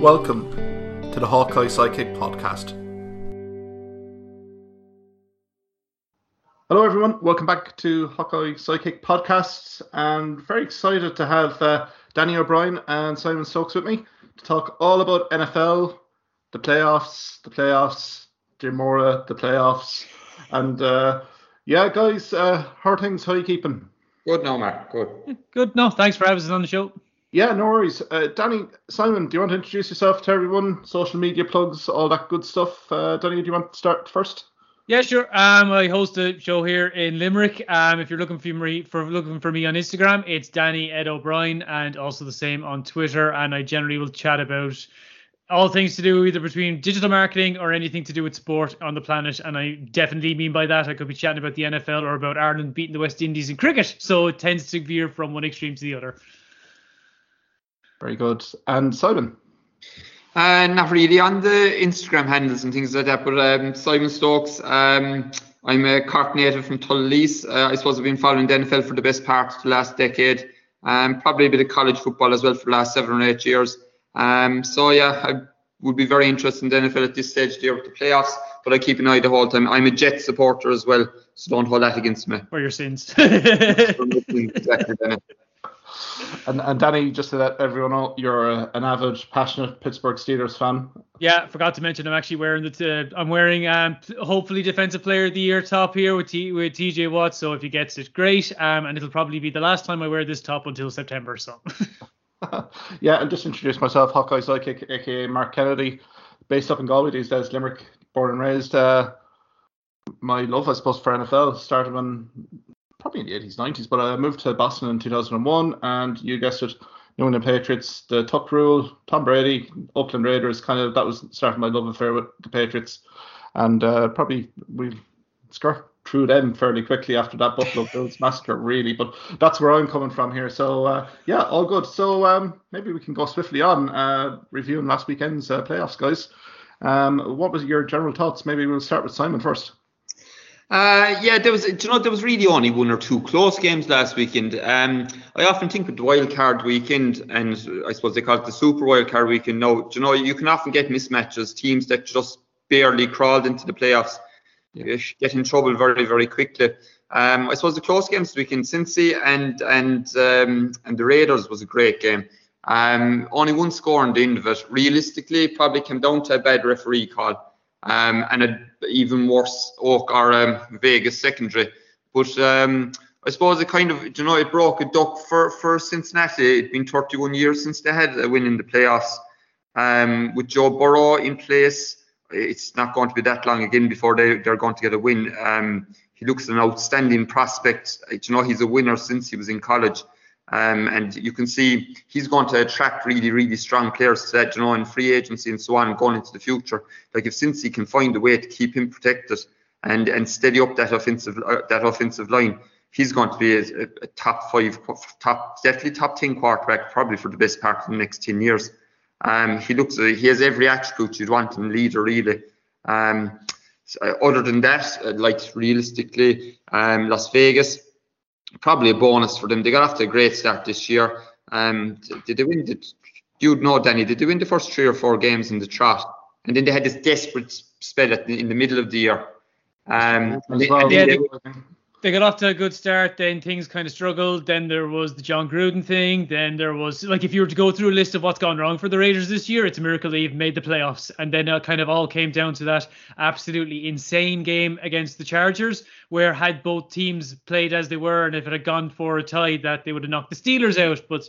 Welcome to the Hawkeye Sidekick podcast. Hello, everyone. Welcome back to Hawkeye Sidekick podcasts. And very excited to have uh, Danny O'Brien and Simon Stokes with me to talk all about NFL, the playoffs, the playoffs, Demora, the playoffs, and uh, yeah, guys, uh, how are things? How are you keeping? Good, no, Mark. Good. Good. No, thanks for having us on the show. Yeah, no worries. Uh, Danny, Simon, do you want to introduce yourself to everyone? Social media plugs, all that good stuff. Uh, Danny, do you want to start first? Yeah, sure. Um, I host a show here in Limerick. Um, if you're looking for me for looking for me on Instagram, it's Danny Ed O'Brien, and also the same on Twitter. And I generally will chat about all things to do either between digital marketing or anything to do with sport on the planet. And I definitely mean by that I could be chatting about the NFL or about Ireland beating the West Indies in cricket. So it tends to veer from one extreme to the other. Very good. And Simon? Uh, not really on the Instagram handles and things like that, but um, Simon Stokes. Um, I'm a Cork native from Tullylease. Uh, I suppose I've been following the NFL for the best part of the last decade. Um, probably a bit of college football as well for the last seven or eight years. Um, so yeah, I would be very interested in the NFL at this stage of the year with the playoffs, but I keep an eye the whole time. I'm a Jet supporter as well, so don't hold that against me. Or your sins. exactly, and, and Danny, just to let everyone know, you're a, an avid, passionate Pittsburgh Steelers fan. Yeah, forgot to mention I'm actually wearing the t- I'm wearing um hopefully defensive player of the year top here with T- with TJ Watt. So if he gets it, great. Um, and it'll probably be the last time I wear this top until September. So. yeah, and just introduce myself, Hawkeye Sidekick, aka Mark Kennedy, based up in Galway these days, Limerick, born and raised. Uh, my love, I suppose, for NFL started when probably in the 80s, 90s, but I moved to Boston in 2001, and you guessed it, New England Patriots, the Tuck rule, Tom Brady, Oakland Raiders, kind of that was starting my love affair with the Patriots, and uh, probably we skirt through them fairly quickly after that Buffalo Bills massacre, really. But that's where I'm coming from here. So uh, yeah, all good. So um, maybe we can go swiftly on uh, reviewing last weekend's uh, playoffs, guys. Um, what was your general thoughts? Maybe we'll start with Simon first. Uh, yeah, there was, you know, there was really only one or two close games last weekend. Um, I often think with the wild card weekend, and I suppose they call it the super wild card weekend. No, you know, you can often get mismatches, teams that just barely crawled into the playoffs, yeah. get in trouble very, very quickly. Um, I suppose the close games this weekend, Cincy and and um, and the Raiders was a great game. Um, only one score in the end of it. Realistically, probably came down to a bad referee call um, and a even worse Oak or um, Vegas secondary. But um, I suppose it kind of, you know, it broke a duck for, for Cincinnati. It'd been 31 years since they had a win in the playoffs. Um, with Joe Burrow in place, it's not going to be that long again before they, they're going to get a win. Um, he looks an outstanding prospect. You know, he's a winner since he was in college. Um, and you can see he's going to attract really, really strong players to that, you know, in free agency and so on going into the future. Like if Cincy can find a way to keep him protected and and steady up that offensive uh, that offensive line, he's going to be a, a, top five, top definitely top ten quarterback probably for the best part of the next ten years. Um, he looks uh, he has every attribute you'd want in a leader really. Um, so, uh, other than that, uh, like realistically, um, Las Vegas probably a bonus for them. They got off to a great start this year. Um, did they win? Did you'd know, Danny? Did they win the first three or four games in the trot? And then they had this desperate spell at the, in the middle of the year. Um, and they, and yeah, they, they got off to a good start, then things kind of struggled. Then there was the Jon Gruden thing. Then there was like if you were to go through a list of what's gone wrong for the Raiders this year, it's a miracle they've made the playoffs. And then it kind of all came down to that absolutely insane game against the Chargers, where had both teams played as they were, and if it had gone for a tie, that they would have knocked the Steelers out. But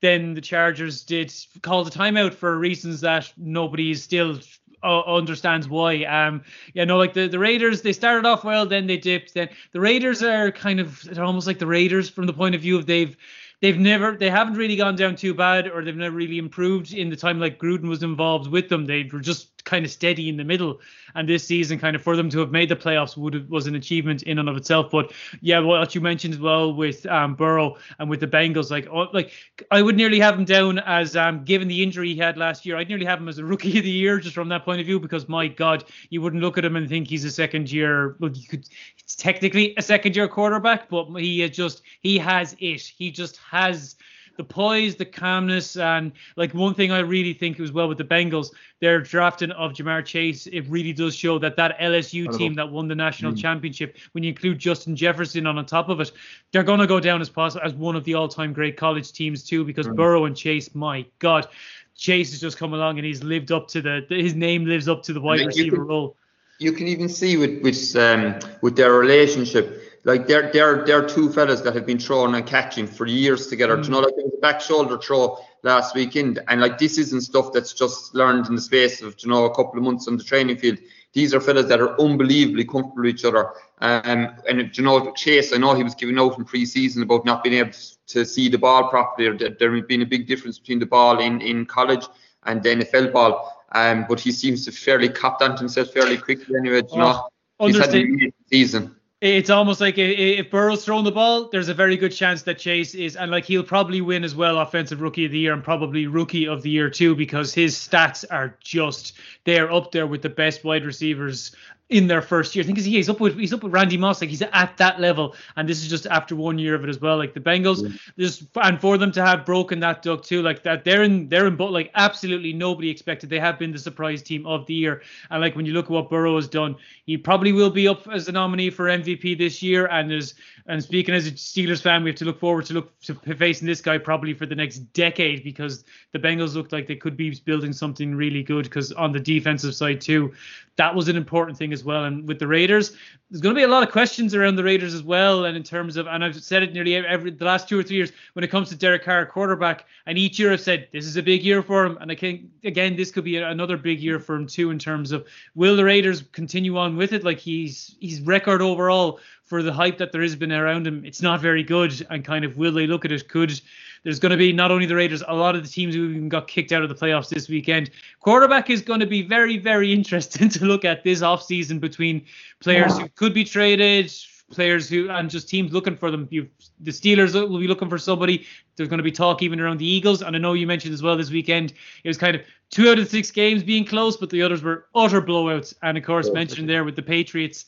then the Chargers did call the timeout for reasons that nobody is still uh, understands why. Um, you know, like the, the Raiders, they started off well, then they dipped. Then the Raiders are kind of they're almost like the Raiders from the point of view of they've they've never they haven't really gone down too bad or they've never really improved in the time like Gruden was involved with them. They were just kind of steady in the middle. And this season, kind of for them to have made the playoffs would have, was an achievement in and of itself. But yeah, what you mentioned as well with um, Burrow and with the Bengals, like oh, like I would nearly have him down as um, given the injury he had last year, I'd nearly have him as a rookie of the year just from that point of view because my God, you wouldn't look at him and think he's a second year. Well, you could. It's technically a second year quarterback, but he is just he has it. He just has the poise, the calmness, and like one thing I really think as well with the Bengals, their drafting of Ja'Marr Chase, it really does show that that LSU team that won the national mm. championship, when you include Justin Jefferson on, on top of it, they're going to go down as possible as one of the all-time great college teams too, because mm. Burrow and Chase, my God, Chase has just come along and he's lived up to the his name lives up to the wide receiver can, role. You can even see with with um, with their relationship. Like they're they're they're two fellas that have been throwing and catching for years together. Mm. You know, like it was a back shoulder throw last weekend, and like this isn't stuff that's just learned in the space of you know a couple of months on the training field. These are fellas that are unbelievably comfortable with each other. Um, and you know, Chase, I know he was giving out in pre-season about not being able to see the ball properly. Or there has been a big difference between the ball in, in college and then the NFL ball. Um, but he seems to fairly cop that himself fairly quickly anyway. You know, oh, he's had a season it's almost like if Burrow's throwing the ball, there's a very good chance that Chase is, and like he'll probably win as well, offensive rookie of the year and probably rookie of the year too, because his stats are just they're up there with the best wide receivers in their first year. I think he's up with he's up with Randy Moss, like he's at that level, and this is just after one year of it as well. Like the Bengals, yeah. just and for them to have broken that duck too, like that they're in they're in but like absolutely nobody expected. They have been the surprise team of the year, and like when you look at what Burrow has done, he probably will be up as a nominee for MVP this year. And as and speaking as a Steelers fan, we have to look forward to look to facing this guy probably for the next decade because the Bengals looked like they could be building something really good. Because on the defensive side too, that was an important thing as well. And with the Raiders, there's going to be a lot of questions around the Raiders as well. And in terms of, and I've said it nearly every the last two or three years when it comes to Derek Carr, quarterback, and each year I've said this is a big year for him. And I think again this could be another big year for him too in terms of will the Raiders continue on with it? Like he's he's record overall for the hype that there has been around him, it's not very good. And kind of will they look at it? Could there's going to be not only the Raiders, a lot of the teams who even got kicked out of the playoffs this weekend. Quarterback is going to be very, very interesting to look at this offseason between players who could be traded, players who and just teams looking for them. You, the Steelers will be looking for somebody. There's going to be talk even around the Eagles, and I know you mentioned as well this weekend. It was kind of two out of six games being close, but the others were utter blowouts. And of course, mentioned there with the Patriots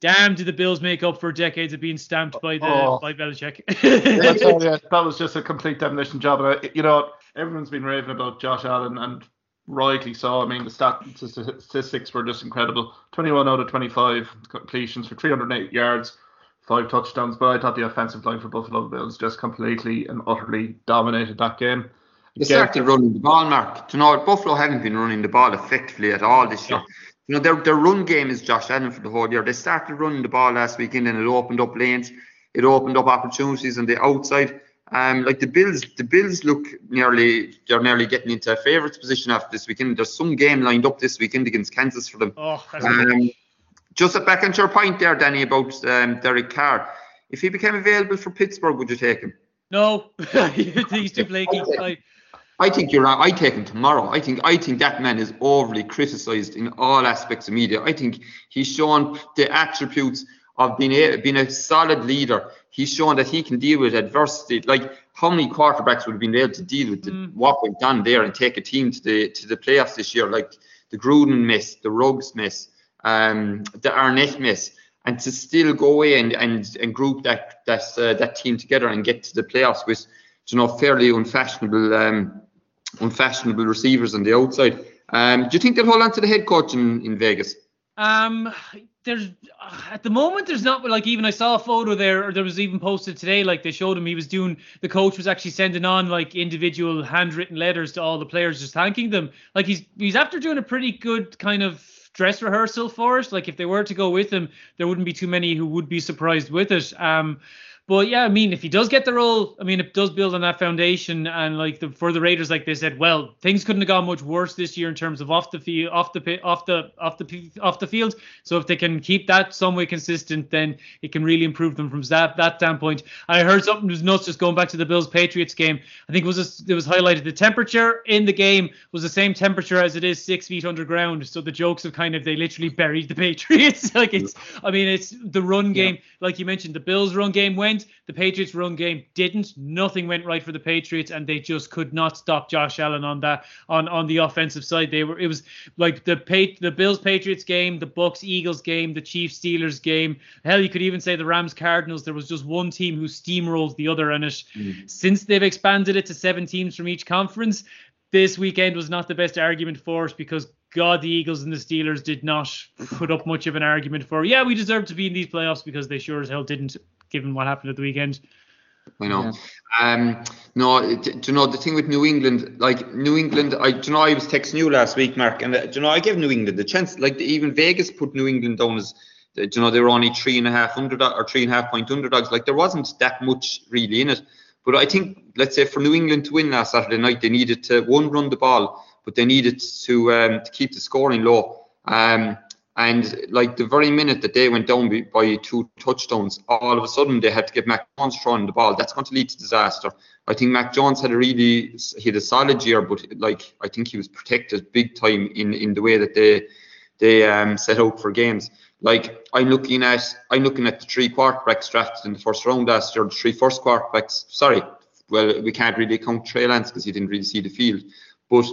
damn, did the Bills make up for decades of being stamped by the oh. by Belichick? yeah, that was just a complete demolition job. And, you know, everyone's been raving about Josh Allen, and rightly so. I mean, the stat statistics were just incredible. 21 out of 25 completions for 308 yards, five touchdowns. But I thought the offensive line for Buffalo Bills just completely and utterly dominated that game. They started running the ball, Mark. you know, Buffalo haven't been running the ball effectively at all this year. Yeah. You know, their, their run game is Josh Allen for the whole year. They started running the ball last weekend and it opened up lanes. It opened up opportunities on the outside. Um, like the Bills, the Bills look nearly they're nearly getting into a favourites position after this weekend. There's some game lined up this weekend against Kansas for them. Oh, that's um, just back on your point there, Danny, about um, Derek Carr. If he became available for Pittsburgh, would you take him? No, he's too flaky. I think you're wrong. I take him tomorrow. I think I think that man is overly criticised in all aspects of media. I think he's shown the attributes of being a being a solid leader. He's shown that he can deal with adversity. Like how many quarterbacks would have been able to deal with the, mm. what went on there and take a team to the to the playoffs this year? Like the Gruden miss, the Ruggs miss, um, the Arnette miss, and to still go away and and, and group that that uh, that team together and get to the playoffs with you know fairly unfashionable. Um, unfashionable receivers on the outside. Um, do you think they'll hold on to the head coach in, in Vegas? Um, there's at the moment there's not like even I saw a photo there or there was even posted today like they showed him he was doing the coach was actually sending on like individual handwritten letters to all the players just thanking them like he's he's after doing a pretty good kind of dress rehearsal for it like if they were to go with him there wouldn't be too many who would be surprised with it um but yeah, I mean, if he does get the role, I mean, it does build on that foundation. And like the for the Raiders, like they said, well, things couldn't have gone much worse this year in terms of off the field, off the off the off the off the field. So if they can keep that some way consistent, then it can really improve them from that that standpoint. I heard something was nuts just going back to the Bills Patriots game. I think it was a, it was highlighted the temperature in the game was the same temperature as it is six feet underground. So the jokes of kind of they literally buried the Patriots. like it's, I mean, it's the run game, yeah. like you mentioned, the Bills run game went the Patriots run game didn't. Nothing went right for the Patriots, and they just could not stop Josh Allen on that on on the offensive side. They were it was like the pay the Bills Patriots game, the Bucks Eagles game, the Chiefs Steelers game. Hell, you could even say the Rams Cardinals. There was just one team who steamrolled the other, and it mm. since they've expanded it to seven teams from each conference, this weekend was not the best argument for us because God, the Eagles and the Steelers did not put up much of an argument for. Yeah, we deserve to be in these playoffs because they sure as hell didn't, given what happened at the weekend. I know. Yeah. Um, no, do you know the thing with New England? Like New England, I do you know I was texting you last week, Mark, and uh, do you know I gave New England the chance. Like even Vegas put New England down as, do you know, they were only three and a half underdog or three and a half point underdogs. Like there wasn't that much really in it. But I think, let's say, for New England to win last Saturday night, they needed to one run the ball, but they needed to um, to keep the scoring low. Um, and like the very minute that they went down by two touchdowns, all of a sudden they had to get Mac Jones throwing the ball. That's going to lead to disaster. I think Mac Jones had a really he had a solid year, but like I think he was protected big time in in the way that they they um, set out for games. Like I'm looking at I'm looking at the three quarterbacks drafted in the first round last year, the three first quarterbacks. Sorry, well we can't really count Trey Lance because he didn't really see the field. But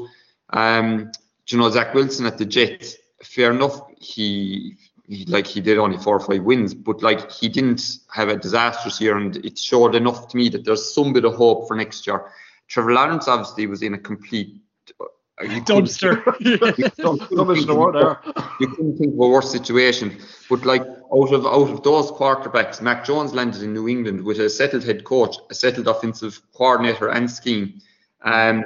um, you know Zach Wilson at the Jets, fair enough. He, he like he did only four or five wins, but like he didn't have a disastrous year, and it showed enough to me that there's some bit of hope for next year. Trevor Lawrence obviously was in a complete you dumpster. you, couldn't think of a worse situation. But like out of out of those quarterbacks, Mac Jones landed in New England with a settled head coach, a settled offensive coordinator and scheme. Um,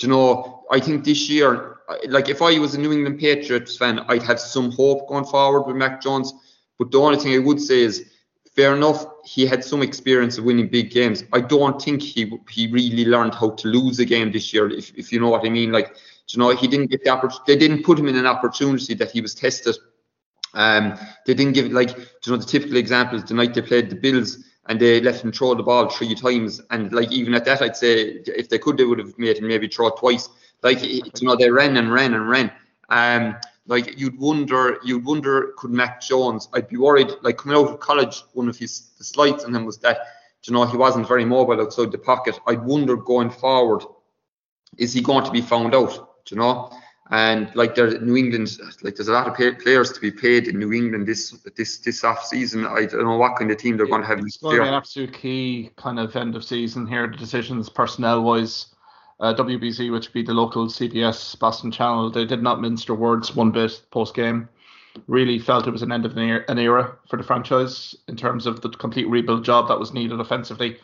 you know, I think this year, like if I was a New England Patriots fan, I'd have some hope going forward with Mac Jones. But the only thing I would say is, fair enough, he had some experience of winning big games. I don't think he he really learned how to lose a game this year, if, if you know what I mean. Like you know, he didn't get the opportunity. They didn't put him in an opportunity that he was tested. Um, they didn't give like you know the typical example is the night they played the Bills and they left him throw the ball three times. And like even at that, I'd say if they could, they would have made him maybe throw twice. Like you know, they ran and ran and ran. Um, like you'd wonder, you'd wonder, could Mac Jones? I'd be worried. Like coming out of college, one of his the slights on him was that you know he wasn't very mobile outside the pocket. I'd wonder going forward, is he going to be found out? you know. And like there's New England, like there's a lot of pay, players to be paid in New England this this this off season. I don't know what kind of team they're going to have. It's going to be an absolute key kind of end of season here. The decisions personnel wise, uh, WBZ, which would be the local CBS Boston channel, they did not mince their words one bit post game. Really felt it was an end of an era, an era for the franchise in terms of the complete rebuild job that was needed offensively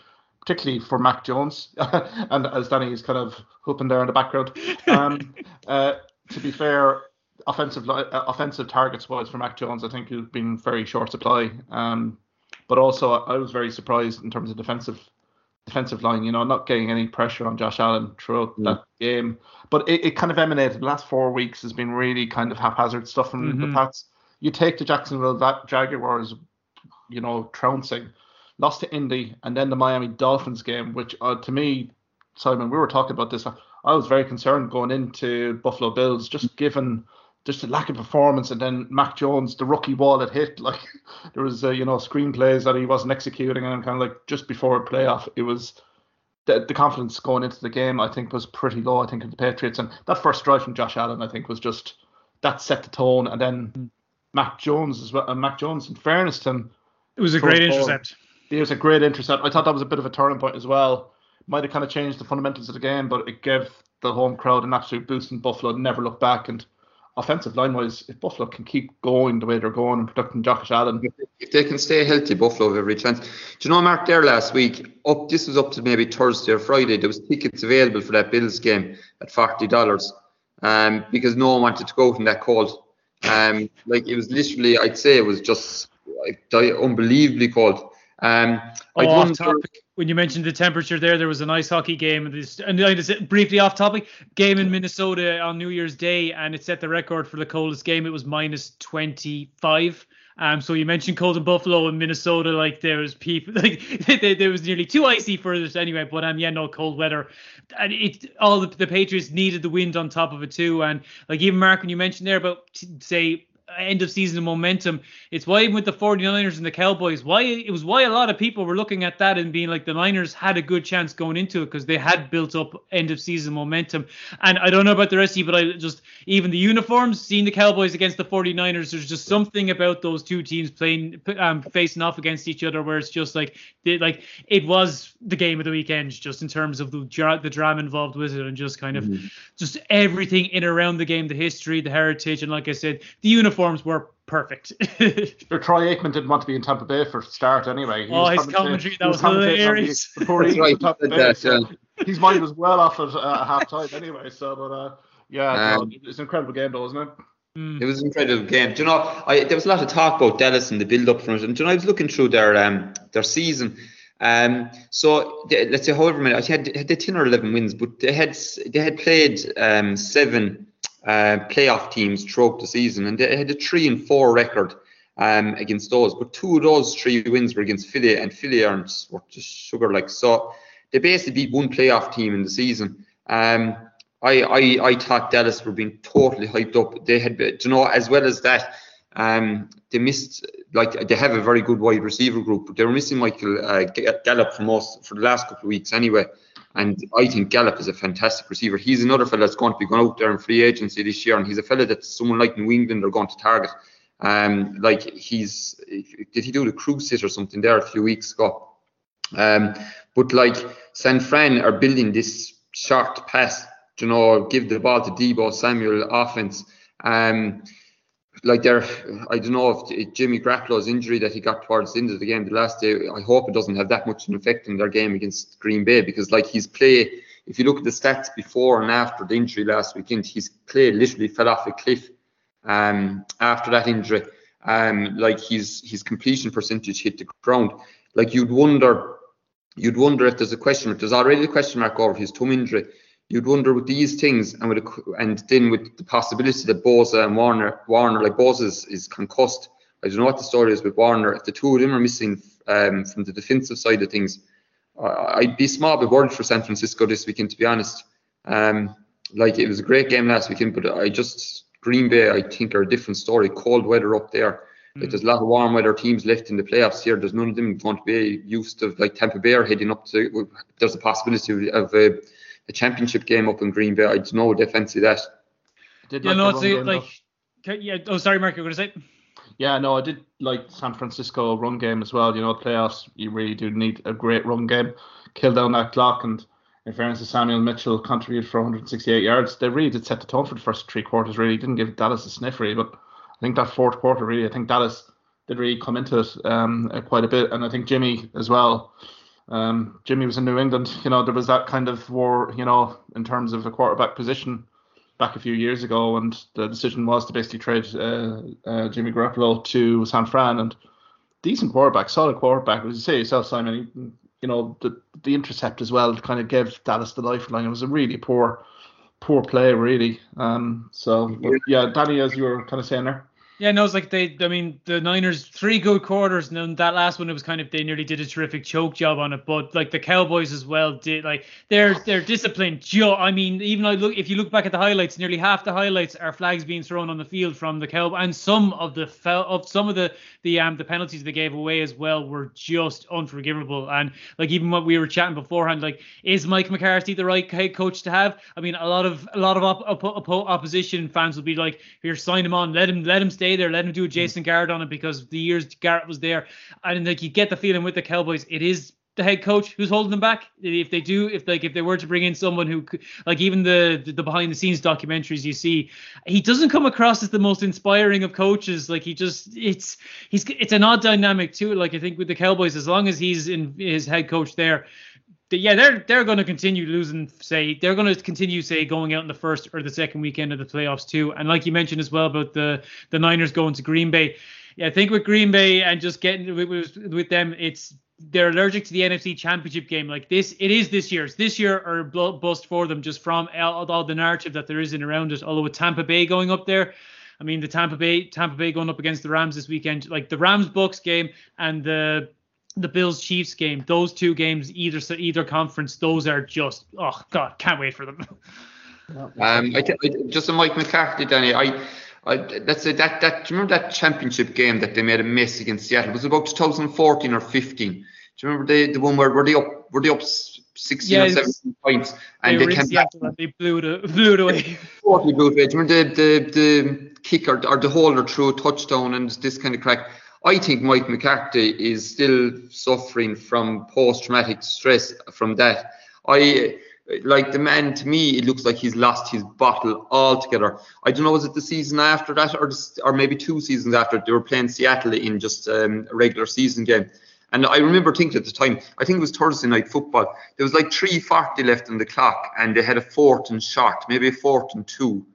particularly for Mac Jones, and as Danny is kind of hoping there in the background. Um, uh, to be fair, offensive uh, offensive targets wise for Mac Jones, I think he's been very short supply. Um, but also, I was very surprised in terms of defensive defensive line. You know, not getting any pressure on Josh Allen throughout mm. that game. But it, it kind of emanated. The last four weeks has been really kind of haphazard stuff from mm-hmm. the Pats. You take the Jacksonville Jaguars, you know, trouncing lost to Indy, and then the Miami Dolphins game, which uh, to me, Simon, we were talking about this. I was very concerned going into Buffalo Bills, just given just the lack of performance, and then Mac Jones, the rookie wall had hit. Like there was, uh, you know, screenplays that he wasn't executing, and kind of like just before a playoff, it was the, the confidence going into the game. I think was pretty low. I think of the Patriots, and that first drive from Josh Allen, I think, was just that set the tone, and then Mac Jones as well. And Mac Jones, in fairness to him, it was a great intercept it was a great intercept. I thought that was a bit of a turning point as well. Might have kind of changed the fundamentals of the game, but it gave the home crowd an absolute boost in Buffalo. Never looked back. And offensive line wise, if Buffalo can keep going the way they're going and protecting Josh Allen, if they can stay healthy, Buffalo have every chance. Do you know, Mark, there last week, up this was up to maybe Thursday or Friday. There was tickets available for that Bills game at forty dollars, um, because no one wanted to go out in that cold. Um, like it was literally, I'd say it was just like unbelievably cold. Um, oh, off topic. When you mentioned the temperature there, there was an ice hockey game. This, and just briefly off topic, game in Minnesota on New Year's Day, and it set the record for the coldest game. It was minus 25. Um, so you mentioned cold in Buffalo and Minnesota, like there was people, like there was nearly too icy for this anyway. But um, yeah, no cold weather, and it all the, the Patriots needed the wind on top of it too. And like even Mark, when you mentioned there about say end of season momentum. It's why even with the 49ers and the Cowboys, why it was why a lot of people were looking at that and being like the Niners had a good chance going into it because they had built up end of season momentum. And I don't know about the rest of you, but I just even the uniforms, seeing the Cowboys against the 49ers, there's just something about those two teams playing um, facing off against each other where it's just like they, like it was the game of the weekend just in terms of the the drama involved with it and just kind of mm-hmm. just everything in around the game, the history, the heritage, and like I said, the uniforms were perfect. Troy Aikman didn't want to be in Tampa Bay for start anyway. He oh, his commentary that was, was hilarious. Before he right, Tampa Bay, so his mind was well off at uh, half time anyway. So, but uh, yeah, um, no, it's an incredible game though, isn't it? Mm. It was an incredible game. Do you know, I, there was a lot of talk about Dallas and the build up from it. And do you know, I was looking through their um, their season. Um, so they, let's say however many, I had, had they 10 or 11 wins, but they had they had played um, seven uh, playoff teams throughout the season, and they had a three and four record um, against those. But two of those three wins were against Philly, and Philly aren't were just sugar like. So they basically beat one playoff team in the season. Um, I, I I thought Dallas were being totally hyped up. They had, you know, as well as that, um, they missed like they have a very good wide receiver group, but they were missing Michael uh, Gallup for most for the last couple of weeks anyway. And I think Gallup is a fantastic receiver. He's another fella that's going to be going out there in free agency this year, and he's a fella that someone like New England are going to target. Um, like he's did he do the cruise hit or something there a few weeks ago? Um, but like San Fran are building this short pass, you know, give the ball to Deebo Samuel offense. Um, like there, I don't know if Jimmy Garoppolo's injury that he got towards the end of the game the last day. I hope it doesn't have that much an effect in their game against Green Bay because like his play, if you look at the stats before and after the injury last weekend, his play literally fell off a cliff. Um, after that injury, um, like his his completion percentage hit the ground. Like you'd wonder, you'd wonder if there's a question mark. There's already a question mark over his thumb injury you'd wonder with these things and with a, and then with the possibility that Bosa and Warner Warner like Bosa is, is concussed. I don't know what the story is with Warner. If the two of them are missing um, from the defensive side of things, uh, I'd be small but worried for San Francisco this weekend, to be honest. Um, like it was a great game last weekend, but I just Green Bay, I think, are a different story. Cold weather up there. Mm. Like there's a lot of warm weather teams left in the playoffs here. There's none of them going to be used to like Tampa Bay are heading up to. There's a possibility of. Uh, a championship game up in Green Bay. I don't know if they fancy that. Did yeah, like no, it's like, yeah. Oh, sorry, Mark, you're going to say. Yeah, no, I did like San Francisco run game as well. You know, playoffs, you really do need a great run game, kill down that clock. And in fairness to Samuel Mitchell, contributed for 168 yards. They really did set the tone for the first three quarters. Really didn't give Dallas a sniff, really. But I think that fourth quarter, really, I think Dallas did really come into it um, quite a bit. And I think Jimmy as well um, Jimmy was in New England. You know, there was that kind of war, you know, in terms of the quarterback position back a few years ago, and the decision was to basically trade uh, uh, Jimmy Garoppolo to San Fran, and decent quarterback, solid quarterback. As you say yourself, Simon, you know, the the intercept as well kind of gave Dallas the lifeline. It was a really poor, poor play, really. Um, so, yeah, Danny, as you were kind of saying there. Yeah, no, it's like they. I mean, the Niners three good quarters, and then that last one it was kind of they nearly did a terrific choke job on it. But like the Cowboys as well did like they're disciplined. Joe, I mean, even I look if you look back at the highlights, nearly half the highlights are flags being thrown on the field from the Cowboys, and some of the of some of the the um the penalties they gave away as well were just unforgivable. And like even what we were chatting beforehand, like is Mike McCarthy the right head coach to have? I mean, a lot of a lot of op, op, op, opposition fans will be like, here, sign him on, let him let him stay stay there, let him do a Jason Garrett on it because the years Garrett was there, and like you get the feeling with the Cowboys, it is the head coach who's holding them back. If they do, if like if they were to bring in someone who, like even the the behind the scenes documentaries you see, he doesn't come across as the most inspiring of coaches. Like he just it's he's it's an odd dynamic too. Like I think with the Cowboys, as long as he's in his head coach there, yeah, they're they're going to continue losing. Say they're going to continue say going out in the first or the second weekend of the playoffs too. And like you mentioned as well about the the Niners going to Green Bay. Yeah, I think with Green Bay and just getting with, with them, it's they're allergic to the NFC Championship game. Like this, it is this year's. This year or bust for them just from all, all the narrative that there is in around it. Although with Tampa Bay going up there. I mean, the Tampa Bay Tampa Bay going up against the Rams this weekend, like the Rams Bucks game and the the Bills Chiefs game, those two games, either either conference, those are just oh god, can't wait for them. Um, I, I, just on Mike McCarthy, Danny, I I, that's it. That that do you remember that championship game that they made a mess against Seattle? It was about 2014 or 15. Do you remember the the one where were they up were they up 16 Yeah, or 17 points and they they, were in came back and they blew it, blew it away. totally blew it away. Do you remember the the the kicker or the holder threw a touchdown and this kind of crack? I think Mike McCarthy is still suffering from post-traumatic stress from that. I like the man to me. It looks like he's lost his bottle altogether. I don't know was it the season after that or or maybe two seasons after they were playing Seattle in just um, a regular season game. And I remember thinking at the time, I think it was Thursday night football. There was like 3:40 left on the clock, and they had a fourth and shot, maybe a fourth and two,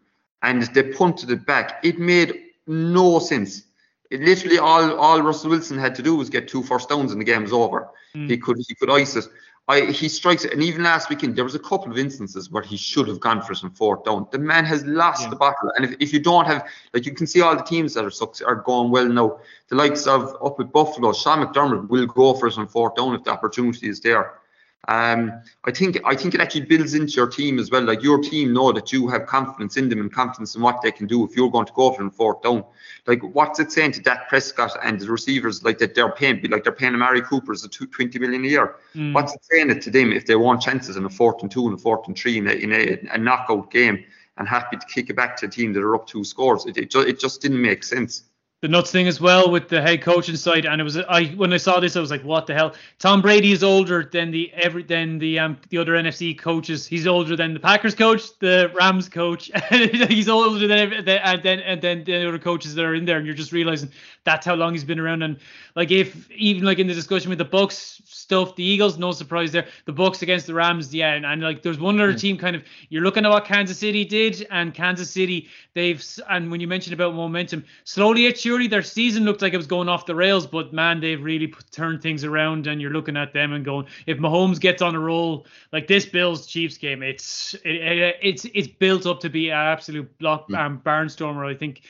and they punted it back. It made no sense. It literally all all Russell Wilson had to do was get two first downs, and the game was over. Hmm. He could he could ice it. I, he strikes it, and even last weekend there was a couple of instances where he should have gone for it on fourth down. The man has lost Yeah. the battle, and if, if you don't have like you can see all the teams that are suc- are going well now. The likes of up at Buffalo, Sean McDermott will go for it on fourth down if the opportunity is there. Um, I think I think it actually builds into your team as well. Like your team know that you have confidence in them and confidence in what they can do if you're going to go for on fourth down. Like what's it saying to Dak Prescott and the receivers like that they're paying like they're paying Amari Cooper as a two, 20 million a year. Mm. What's it saying it to them if they want chances in a fourth and two and a fourth and three in a, in a, a knockout game and happy to kick it back to a team that are up two scores? It, it, ju- it just didn't make sense. The nuts thing as well with the head coaching side, and it was I when I saw this I was like, what the hell? Tom Brady is older than the every than the um the other NFC coaches. He's older than the Packers coach, the Rams coach, he's older than the- and then and then the other coaches that are in there, and you're just realizing that's how long he's been around. And like if even like in the discussion with the Bucks stuff, the Eagles, no surprise there. The Bucks against the Rams, yeah, and, and like there's one other team kind of you're looking at what Kansas City did, and Kansas City they've and when you mentioned about momentum, slowly yet surely their season looked like it was going off the rails, but man, they've really put, turned things around, and you're looking at them and going, if Mahomes gets on a roll like this Bills Chiefs game, it's it, it, it's it's built up to be an absolute block um, barnstormer. I think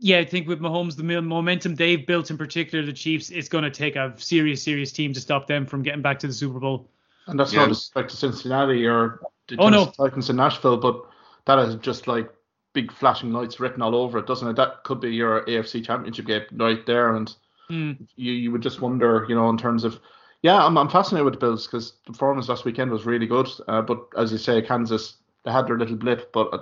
yeah, I think with Mahomes, the momentum they've built, in particular the Chiefs, it's going to take a serious, serious team to stop them from getting back to the Super Bowl. And that's Yeah. not disrespect to Cincinnati or the Oh, no. Tennessee Titans in Nashville, but that is just like big flashing lights written all over it, doesn't it? That could be your AFC Championship game right there, and Hmm. you you would just wonder, you know, in terms of, yeah, I'm I'm fascinated with the Bills because the performance last weekend was really good, uh, but as you say, Kansas they had their little blip, but. Uh,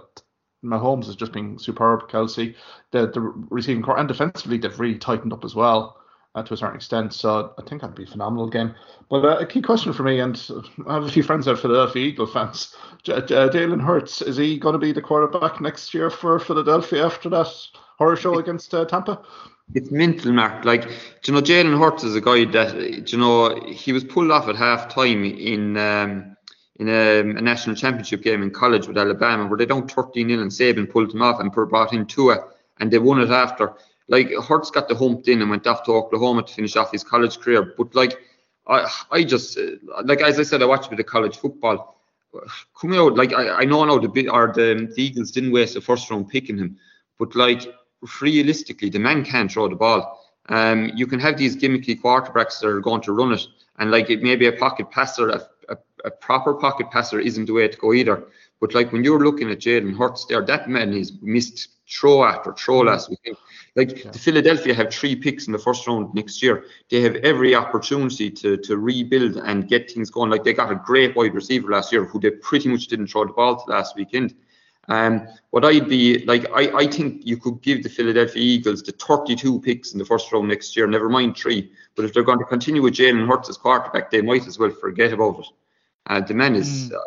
Mahomes has just been superb. Kelce, the the receiving core and defensively they've really tightened up as well uh, to a certain extent. So I think that'd be a phenomenal game. But uh, a key question for me, and I have a few friends that are Philadelphia Eagle fans. J- J- Jalen Hurts, is he going to be the quarterback next year for Philadelphia after that horror show against uh, Tampa? It's mental, Mark. Like, you know, Jalen Hurts is a guy that, you know, he was pulled off at half time in um, in a, a national championship game in college with Alabama, where they down 13 0 and Saban pulled him off and brought in Tua, and they won it after. Like, Hurts got the humped in and went off to Oklahoma to finish off his college career. But, like, I, I just, like, as I said, I watched a bit of college football. Coming out, like, I, I know now the, bit- or the, the Eagles didn't waste a first round picking him, but, like, realistically, the man can't throw the ball. Um, you can have these gimmicky quarterbacks that are going to run it, and like it may be a pocket passer, a, a, a proper pocket passer isn't the way to go either. But like when you're looking at Jalen Hurts there, that man is missed throw after throw last weekend. Like the Philadelphia have three picks in the first round next year. They have every opportunity to to rebuild and get things going. Like they got a great wide receiver last year who they pretty much didn't throw the ball to last weekend. Um, what I'd be like, I, I think you could give the Philadelphia Eagles the 32 picks in the first round next year, never mind three. But if they're going to continue with Jalen Hurts as quarterback, they might as well forget about it. Uh, the man is, uh,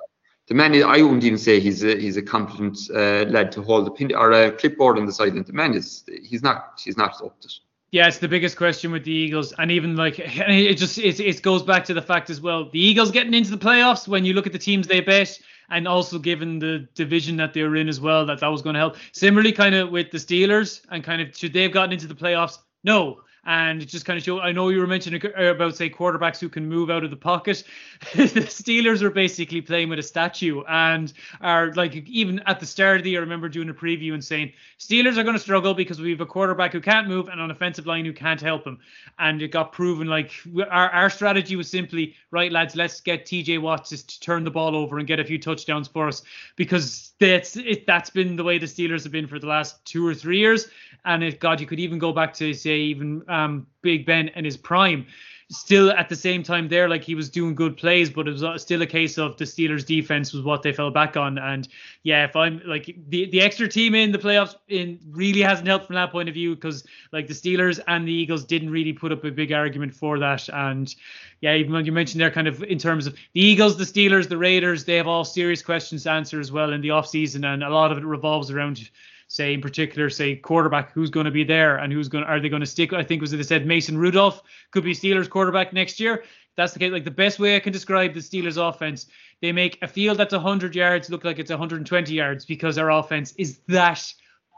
the man I wouldn't even say he's a, he's a competent uh, lad to hold the pin or a clipboard on the sideline. The man is, he's not, he's not up to it. Yeah, it's the biggest question with the Eagles, and even like it just it, it goes back to the fact as well. The Eagles getting into the playoffs when you look at the teams they bet, and also given the division that they were in as well, that that was going to help. Similarly, kind of with the Steelers, and kind of should they have gotten into the playoffs? No. And it just kind of show. I know you were mentioning about say quarterbacks who can move out of the pocket. the Steelers are basically playing with a statue, and are like even at the start of the year, I remember doing a preview and saying Steelers are going to struggle because we have a quarterback who can't move and an offensive line who can't help him, and it got proven like our our strategy was simply right, lads, let's get T.J. Watts to turn the ball over and get a few touchdowns for us because that's it. That's been the way the Steelers have been for the last two or three years, and it God, you could even go back to say even um, Big Ben and his prime. Still at the same time there, like he was doing good plays, but it was uh, still a case of the Steelers' defense was what they fell back on. And yeah, if I'm like the the extra team in the playoffs in really hasn't helped from that point of view because like the Steelers and the Eagles didn't really put up a big argument for that. And yeah, even when you mentioned there kind of in terms of the Eagles, the Steelers, the Raiders, they have all serious questions to answer as well in the offseason, and a lot of it revolves around say in particular, say quarterback, who's going to be there and who's going, are they going to stick? I think was it they said Mason Rudolph could be Steelers quarterback next year. That's the case. Like the best way I can describe the Steelers offense, they make a field that's 100 yards look like it's 120 yards because our offense is that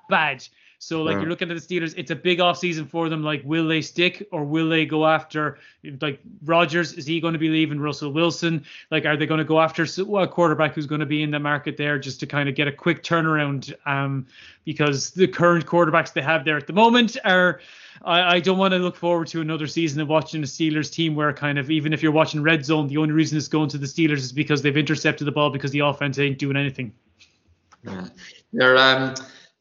bad. So like yeah. you're looking at the Steelers, it's a big off season for them. Like, will they stick or will they go after like Rodgers? Is he going to be leaving Russell Wilson? Like, are they going to go after a quarterback who's going to be in the market there just to kind of get a quick turnaround? Um, because the current quarterbacks they have there at the moment are. I, I don't want to look forward to another season of watching a Steelers team where kind of even if you're watching red zone, the only reason it's going to the Steelers is because they've intercepted the ball because the offense ain't doing anything. Yeah. They're um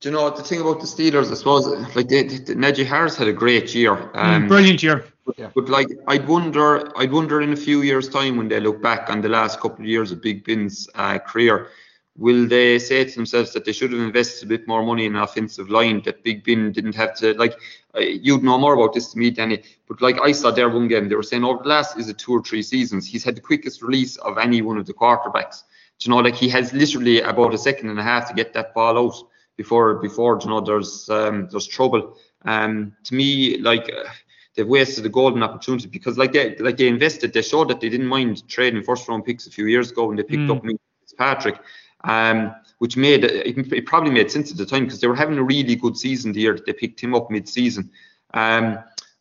you know the thing about the Steelers? I suppose like they, they, Najee Harris had a great year, mm, um, brilliant year. But, but, like I'd wonder, I'd wonder in a few years' time when they look back on the last couple of years of Big Ben's uh, career, will they say to themselves that they should have invested a bit more money in an offensive line that Big Ben didn't have to like? Uh, you'd know more about this to me, Danny. But like I saw there one game, they were saying over the last is it two or three seasons, he's had the quickest release of any one of the quarterbacks. Do you know, like he has literally about a second and a half to get that ball out before before you know there's um, there's trouble. Um, to me, like uh, they've wasted a golden opportunity because like they like they invested, they showed that they didn't mind trading first round picks a few years ago when they picked mm. up Patrick, um, which made it, it, probably made sense at the time because they were having a really good season the year that they picked him up mid season. Um,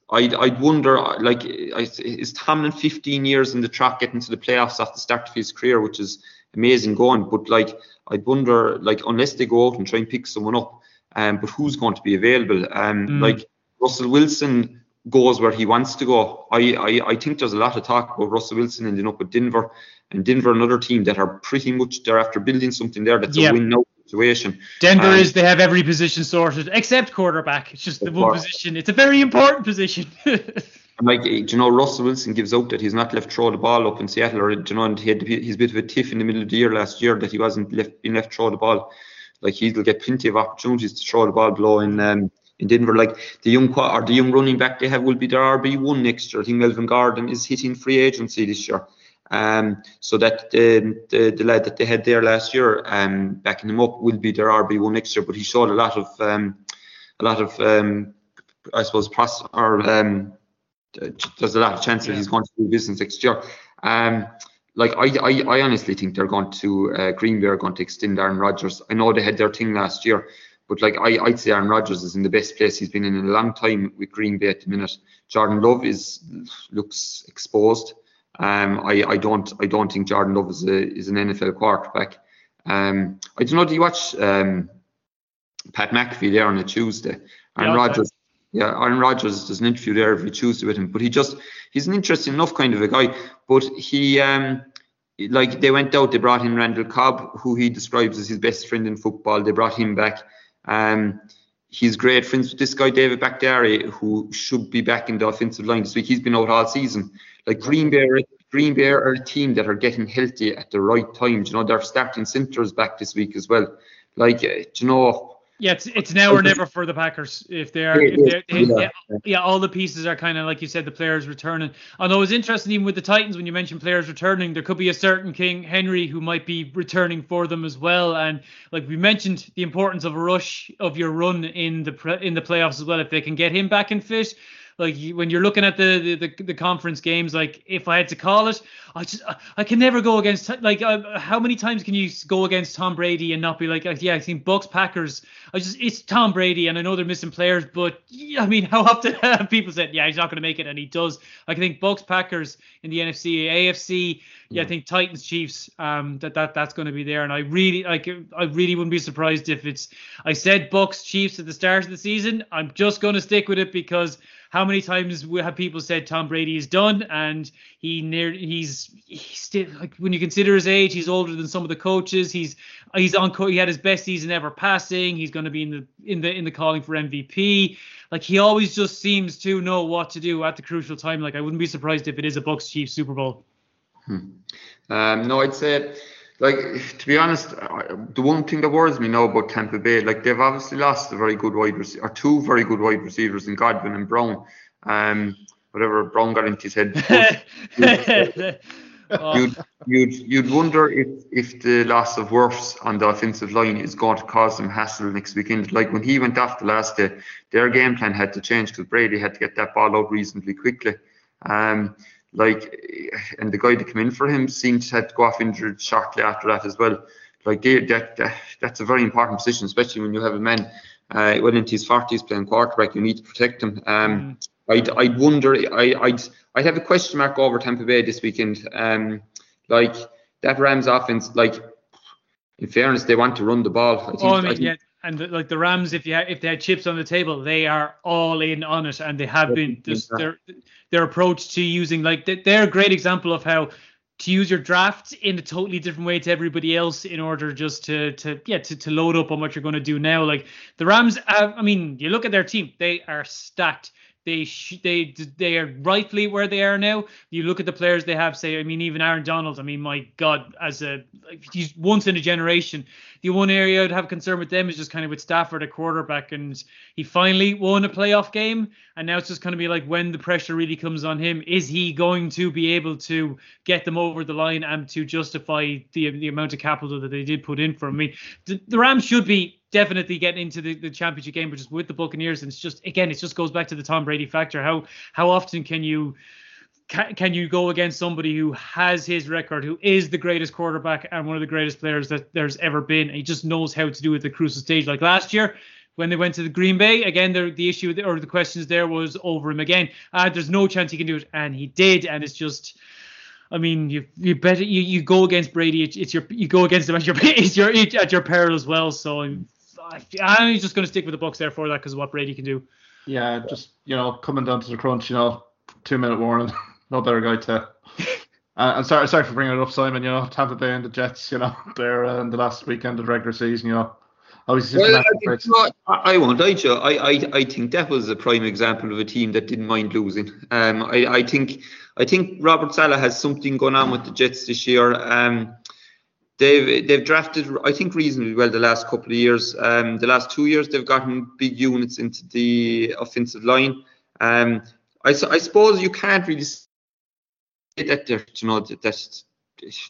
I'd, I'd wonder, like, is Tomlin 15 years in the track getting to the playoffs after the start of his career, which is amazing going. But like, I'd wonder, like, unless they go out and try and pick someone up, um, but who's going to be available? Um, mm. like Russell Wilson goes where he wants to go. I, I, I think there's a lot of talk about Russell Wilson ending up with Denver, and Denver another team that are pretty much they're after building something there that's yep. a win now situation. Denver um, is they have every position sorted except quarterback. It's just the one position. It's a very important position. like you know, Russell Wilson gives out that he's not left throw the ball up in Seattle, or you know, and he had he's a bit of a tiff in the middle of the year last year that he wasn't left being left throw the ball. Like he'll get plenty of opportunities to throw the ball below in um, in Denver. Like the young or the young running back they have will be their RB one next year. I think Melvin Gordon is hitting free agency this year. Um, so that the, the, the lad that they had there last year, um, backing him up, will be their RB one next year. But he showed a lot of um, a lot of um, I suppose pros or um, there's a lot of chance that he's going to do business next year. Um, like I, I, I honestly think they're going to uh, Green Bay are going to extend Aaron Rodgers. I know they had their thing last year, but like I, I'd say Aaron Rodgers is in the best place he's been in in a long time with Green Bay at the minute. Jordan Love is looks exposed. Um, I, I don't I don't think Jordan Love is a, is an NFL quarterback. Um, I don't know. Do you watch um, Pat McAfee there on a Tuesday? Aaron yeah, Rodgers yeah, Aaron Rodgers does an interview there every Tuesday with him, but he just he's an interesting enough kind of a guy. But he um like they went out, they brought in Randall Cobb, who he describes as his best friend in football. They brought him back. Um he's great friends with this guy David Bakhtiari, who should be back in the offensive line this week. He's been out all season. Like Green Bay, Green Bay are a team that are getting healthy at the right time. You know, they're starting centers back this week as well. Like, uh, you know, yeah, it's it's now or never for the Packers. If they're, if they're they, yeah. yeah, all the pieces are kind of like you said, the players returning. Although it's interesting, even with the Titans, when you mentioned players returning, there could be a certain King Henry who might be returning for them as well. And like we mentioned, the importance of a rush of your run in the in the playoffs as well. If they can get him back and fit, like when you're looking at the, the the, the conference games, like if I had to call it, I just I can never go against like uh, how many times can you go against Tom Brady and not be like yeah I think Bucks Packers I just it's Tom Brady and I know they're missing players but yeah, I mean how often have people said yeah he's not going to make it and he does. I think Bucks Packers in the NFC AFC yeah I think Titans Chiefs um that that that's going to be there and I really like I really wouldn't be surprised if it's I said Bucks Chiefs at the start of the season I'm just going to stick with it because how many times have people said Tom Brady is done and he near he's he's still like when you consider his age he's older than some of the coaches he's he's on he had his best season ever passing he's going to be in the in the in the calling for MVP like he always just seems to know what to do at the crucial time like I wouldn't be surprised if it is a Bucks Chiefs Super Bowl. Hmm. Um, no, I'd say like to be honest, the one thing that worries me now about Tampa Bay, like they've obviously lost a very good wide receiver, or two very good wide receivers in Godwin and Brown. Um, whatever Brown got into his head. you'd, you'd you'd wonder if if the loss of Wirfs on the offensive line is going to cause them hassle next weekend. Like when he went off the last day, their game plan had to change because Brady had to get that ball out reasonably quickly. Um, like, and the guy that came in for him seemed to have to go off injured shortly after that as well. Like, they, that, that that's a very important position, especially when you have a man uh, well into his forties playing quarterback. You need to protect him. Um, mm. I'd, I'd wonder. I, I'd I'd have a question mark over Tampa Bay this weekend. Um, like that Rams offense, like in fairness, they want to run the ball. I think, oh, I mean, I think, yeah, and the, like the Rams, if you ha- if they had chips on the table, they are all in on it, and they have been. Just their their approach to using like they're a great example of how to use your draft in a totally different way to everybody else in order just to to yeah to, to load up on what you're going to do now. Like the Rams, have, I mean, you look at their team; they are stacked. They sh- they they are rightly where they are now. You look at the players they have. Say, I mean, even Aaron Donald. I mean, my God, as a he's once in a generation. The one area I'd have concern with them is just kind of with Stafford a quarterback, and he finally won a playoff game, and now it's just going to be like when the pressure really comes on him, is he going to be able to get them over the line and to justify the the amount of capital that they did put in for him? I mean, the, the Rams should be definitely getting into the, the championship game, but just with the Buccaneers, and it's just again, it just goes back to the Tom Brady factor. How how often can you can, can you go against somebody who has his record, who is the greatest quarterback and one of the greatest players that there's ever been? And he just knows how to do it at the crucial stage. Like last year, when they went to the Green Bay. Again, the, the issue or the questions there was over him again. Uh, there's no chance he can do it, and he did. And it's just, I mean, you you bet you, you go against Brady. It's, it's your you go against him at your it's your at your peril as well. So I'm I'm just going to stick with the Bucks there for that because of what Brady can do. Yeah, just you know, coming down to the crunch, you know, two minute warning, no better guy to. Uh, I'm sorry, sorry for bringing it up, Simon. You know, Tampa Bay and the Jets. You know, they're uh, in the last weekend of regular season. You know, obviously. Well, I, think, I, won't lie to. I, I, I think that was a prime example of a team that didn't mind losing. Um, I, I think, I think Robert Saleh has something going on with the Jets this year. Um, they've they've drafted I think reasonably well the last couple of years. Um, the last two years they've gotten big units into the offensive line. Um, I, I suppose you can't really say that they're you know that that's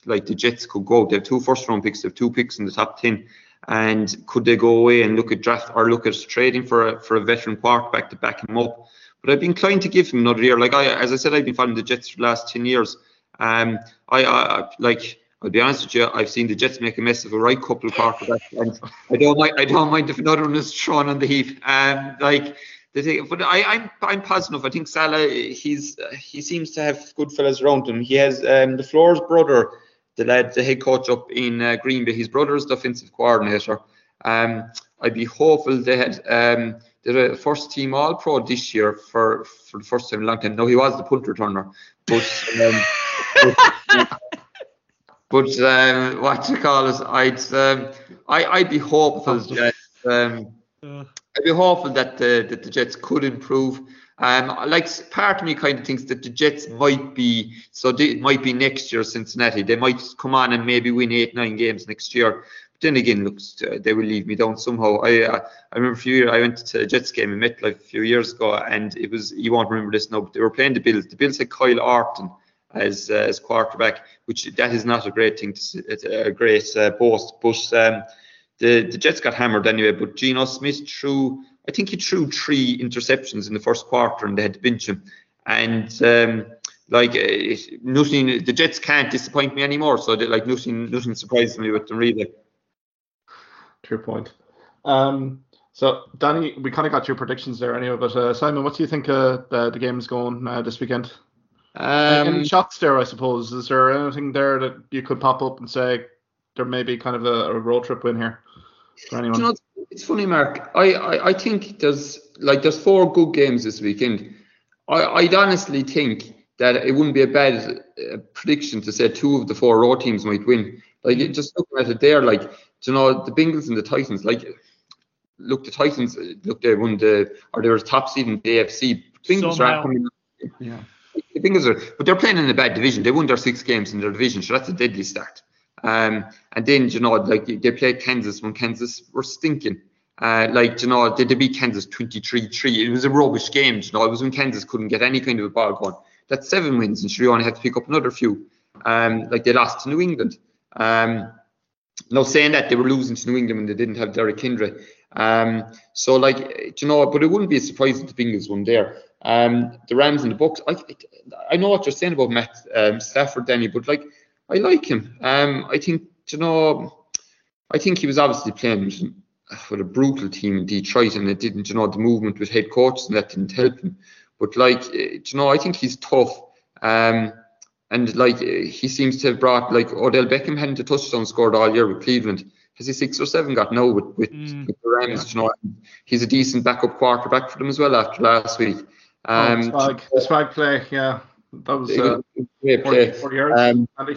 like the Jets could go. They have two first round picks. They have two picks in the top ten. And could they go away and look at draft or look at trading for a for a veteran quarterback to back him up? But I'd be inclined to give him another year. Like I, as I said, I've been following the Jets for the last ten years. Um, I, I like I'll be honest with you, I've seen the Jets make a mess of a right couple of quarterbacks, and I don't mind. I don't mind if another one is thrown on the heap. Um, like the thing, but I, I'm I'm positive. I think Saleh, he's he seems to have good fellas around him. He has um, LaFleur's brother, the lad, the head coach up in uh, Green Bay. His brother is the offensive coordinator. Um, I'd be hopeful they had um, a first team All Pro this year for for the first time in a long time. No, he was the punt returner, but. Um, but um, what you call it? I'd um, I I'd be hopeful that um, I'd be hopeful that the that the Jets could improve. Um, like part of me kind of thinks that the Jets might be so they, it might be next year Cincinnati. They might come on and maybe win eight nine games next year. But then again, looks uh, they will leave me down somehow. I uh, I remember a few years I went to a Jets game in MetLife a few years ago, and it was you won't remember this now, but they were playing the Bills. The Bills had Kyle Orton as uh, as quarterback, which that is not a great thing, to, a great uh, boast. But um, the the Jets got hammered anyway. But Geno Smith threw I think he threw three interceptions in the first quarter and they had to bench him. And um, like uh, nothing, the Jets can't disappoint me anymore. So they, like nothing, nothing surprises me with them really. True point. Um, so Danny, we kind of got your predictions there anyway. But uh, Simon, what do you think uh, the, the game's going uh, this weekend? Um, Any shots there, I suppose. Is there anything there that you could pop up and say there may be kind of a, a road trip win here for anyone? You know, it's funny, Mark. I, I, I think there's like there's four good games this weekend. I, I'd honestly think that it wouldn't be a bad uh, prediction to say two of the four road teams might win. Like just looking at it there, like you know the Bengals and the Titans. Like look, the Titans look they won the or they were top seed in the AFC. Bengals Somehow. are coming. Yeah. The Bengals are, but they're playing in a bad division. They won their six games in their division, so that's a deadly start. Um, and then you know, like they played Kansas when Kansas were stinking. Uh, like you know, they, they beat Kansas 23-3. It was a rubbish game. You know, it was when Kansas couldn't get any kind of a ball going. That's seven wins, and you only had to pick up another few. Um, like they lost to New England. Um, now saying that they were losing to New England when they didn't have Derrick Henry. Um, so like you know, but it wouldn't be a surprise if the Bengals won there. Um, the Rams and the Bucks. I I know what you're saying about Matt um, Stafford, Danny, but like I like him. Um, I think you know, I think he was obviously playing with a brutal team in Detroit, and it didn't. You know, the movement with head coaches and that didn't help him. But like you know, I think he's tough. Um, and like he seems to have brought like Odell Beckham hadn't a touchdown scored all year with Cleveland. Has he six or seven got now with with, Mm. with the Rams? You know, he's a decent backup quarterback for them as well after last week. Um, Um, the swag, the swag play, yeah. That was uh, great play. 40 yards. Um, Andy.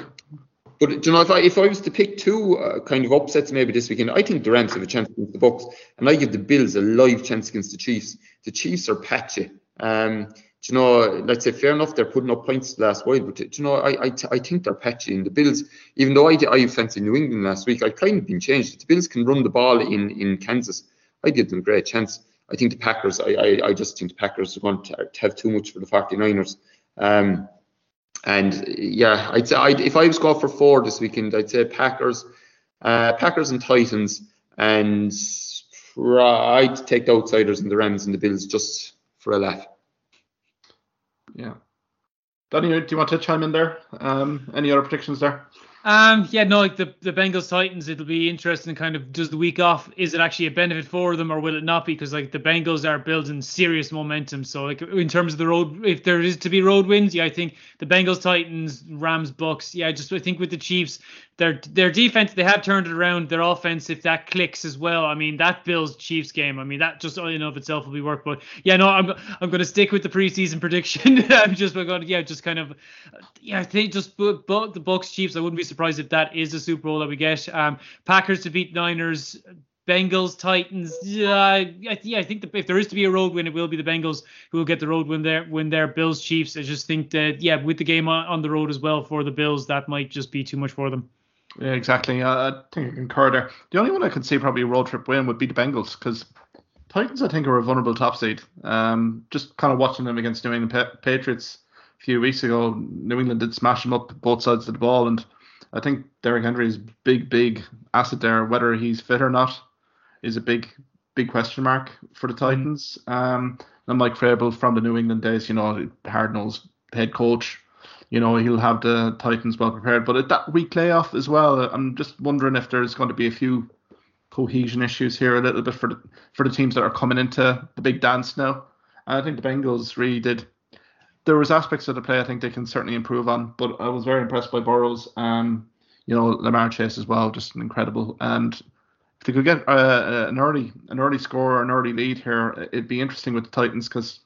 But do you know, if I if I was to pick two uh, kind of upsets maybe this weekend, I think the Rams have a chance against the Bucks, and I give the Bills a live chance against the Chiefs. The Chiefs are patchy. Um, do you know, let's say fair enough, they're putting up points the last while, but do you know, I I, I think they're patchy. And the Bills, even though I I fancied New England last week, I've kind of been changed. If the Bills can run the ball in in Kansas, I give them a great chance. I think the Packers, I I, I just think the Packers are going to, have too much for the 49ers. Um, and yeah, I'd say I'd, if I was going for four this weekend, I'd say Packers, uh, Packers and Titans, and I'd take the outsiders and the Rams and the Bills just for a laugh. Yeah. Danny, do you want to chime in there? Um, any other predictions there? Um, yeah, no, like the, the Bengals Titans, it'll be interesting. Kind of, does the week off is it actually a benefit for them or will it not? Be? Because like the Bengals are building serious momentum. So like in terms of the road, if there is to be road wins, yeah, I think the Bengals, Titans, Rams, Bucks. Yeah, just I think with the Chiefs, their their defense they have turned it around. Their offense, if that clicks as well, I mean that Bills Chiefs game. I mean that just in of itself will be work. But yeah, no, I'm I'm going to stick with the preseason prediction. I'm just going to yeah, just kind of yeah, I think just bu- bu- the Bucks Chiefs. I wouldn't be surprised if that is the Super Bowl that we get. Um, Packers to beat Niners. Bengals, Titans. Yeah, yeah, I think the, if there is to be a road win, it will be the Bengals who will get the road win there. Win there, Bills, Chiefs. I just think that yeah, with the game on, on the road as well for the Bills, that might just be too much for them. Yeah, exactly. Uh, I think I concur there. The only one I could see probably a road trip win would be the Bengals because Titans, I think, are a vulnerable top seed. Um, just kind of watching them against New England pa- Patriots a few weeks ago, New England did smash them up both sides of the ball, and I think Derrick Henry is big, big asset there. Whether he's fit or not is a big, big question mark for the Titans. Um, and Mike Vrabel from the New England days, you know, hard nosed head coach you know he'll have the Titans well prepared. But at that week layoff as well, I'm just wondering if there's going to be a few cohesion issues here a little bit for the for the teams that are coming into the big dance now. And I think the Bengals really did. There was aspects of the play I think they can certainly improve on, but I was very impressed by Burrows. Um, you know Ja'Marr Chase as well, just incredible. And if they could get uh, an early an early score, an early lead here, it'd be interesting with the Titans because,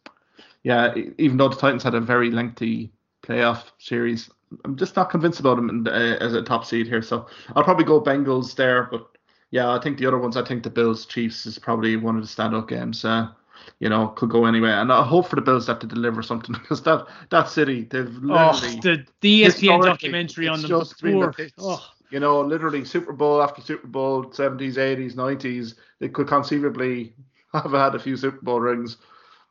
yeah, even though the Titans had a very lengthy playoff series. I'm just not convinced about him in, uh, as a top seed here. So I'll probably go Bengals there. But yeah, I think the other ones, I think the Bills Chiefs is probably one of the standout games. Uh, you know, could go anyway. And I hope for the Bills that to deliver something because that that city, they've Oh, literally, the, the ESPN documentary on them. just been the Oh, you know, literally Super Bowl after Super Bowl, 70s, 80s, 90s. They could conceivably have had a few Super Bowl rings.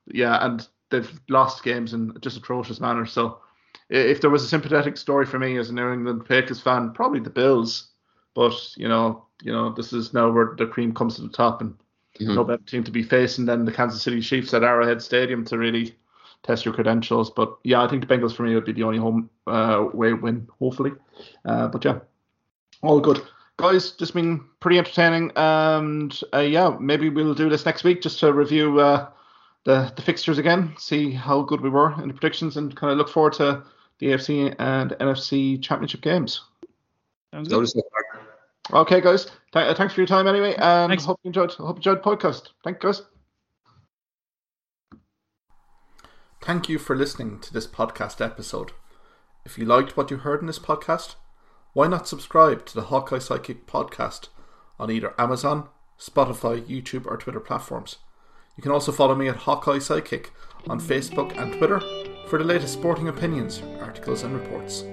Yeah, and they've lost games in just atrocious manner. So if there was a sympathetic story for me as a New England Patriots fan, probably the Bills. But you know, you know, this is now where the cream comes to the top, and mm-hmm. no better team to be facing than the Kansas City Chiefs at Arrowhead Stadium to really test your credentials. But yeah, I think the Bengals for me would be the only home uh, way win, hopefully. Uh, but yeah, all good. Guys, just been pretty entertaining. And uh, yeah, maybe we'll do this next week just to review uh, the, the fixtures again, see how good we were in the predictions, and kind of look forward to the AFC and NFC championship games. Sounds good. Okay, guys. Th- uh, thanks for your time anyway, and thanks. hope you enjoyed. Hope you enjoyed the podcast. Thank you, guys. Thank you for listening to this podcast episode. If you liked what you heard in this podcast, why not subscribe to the Hawkeye Sidekick podcast on either Amazon, Spotify, YouTube, or Twitter platforms? You can also follow me at Hawkeye Sidekick on Facebook and Twitter for the latest sporting opinions, articles, and reports.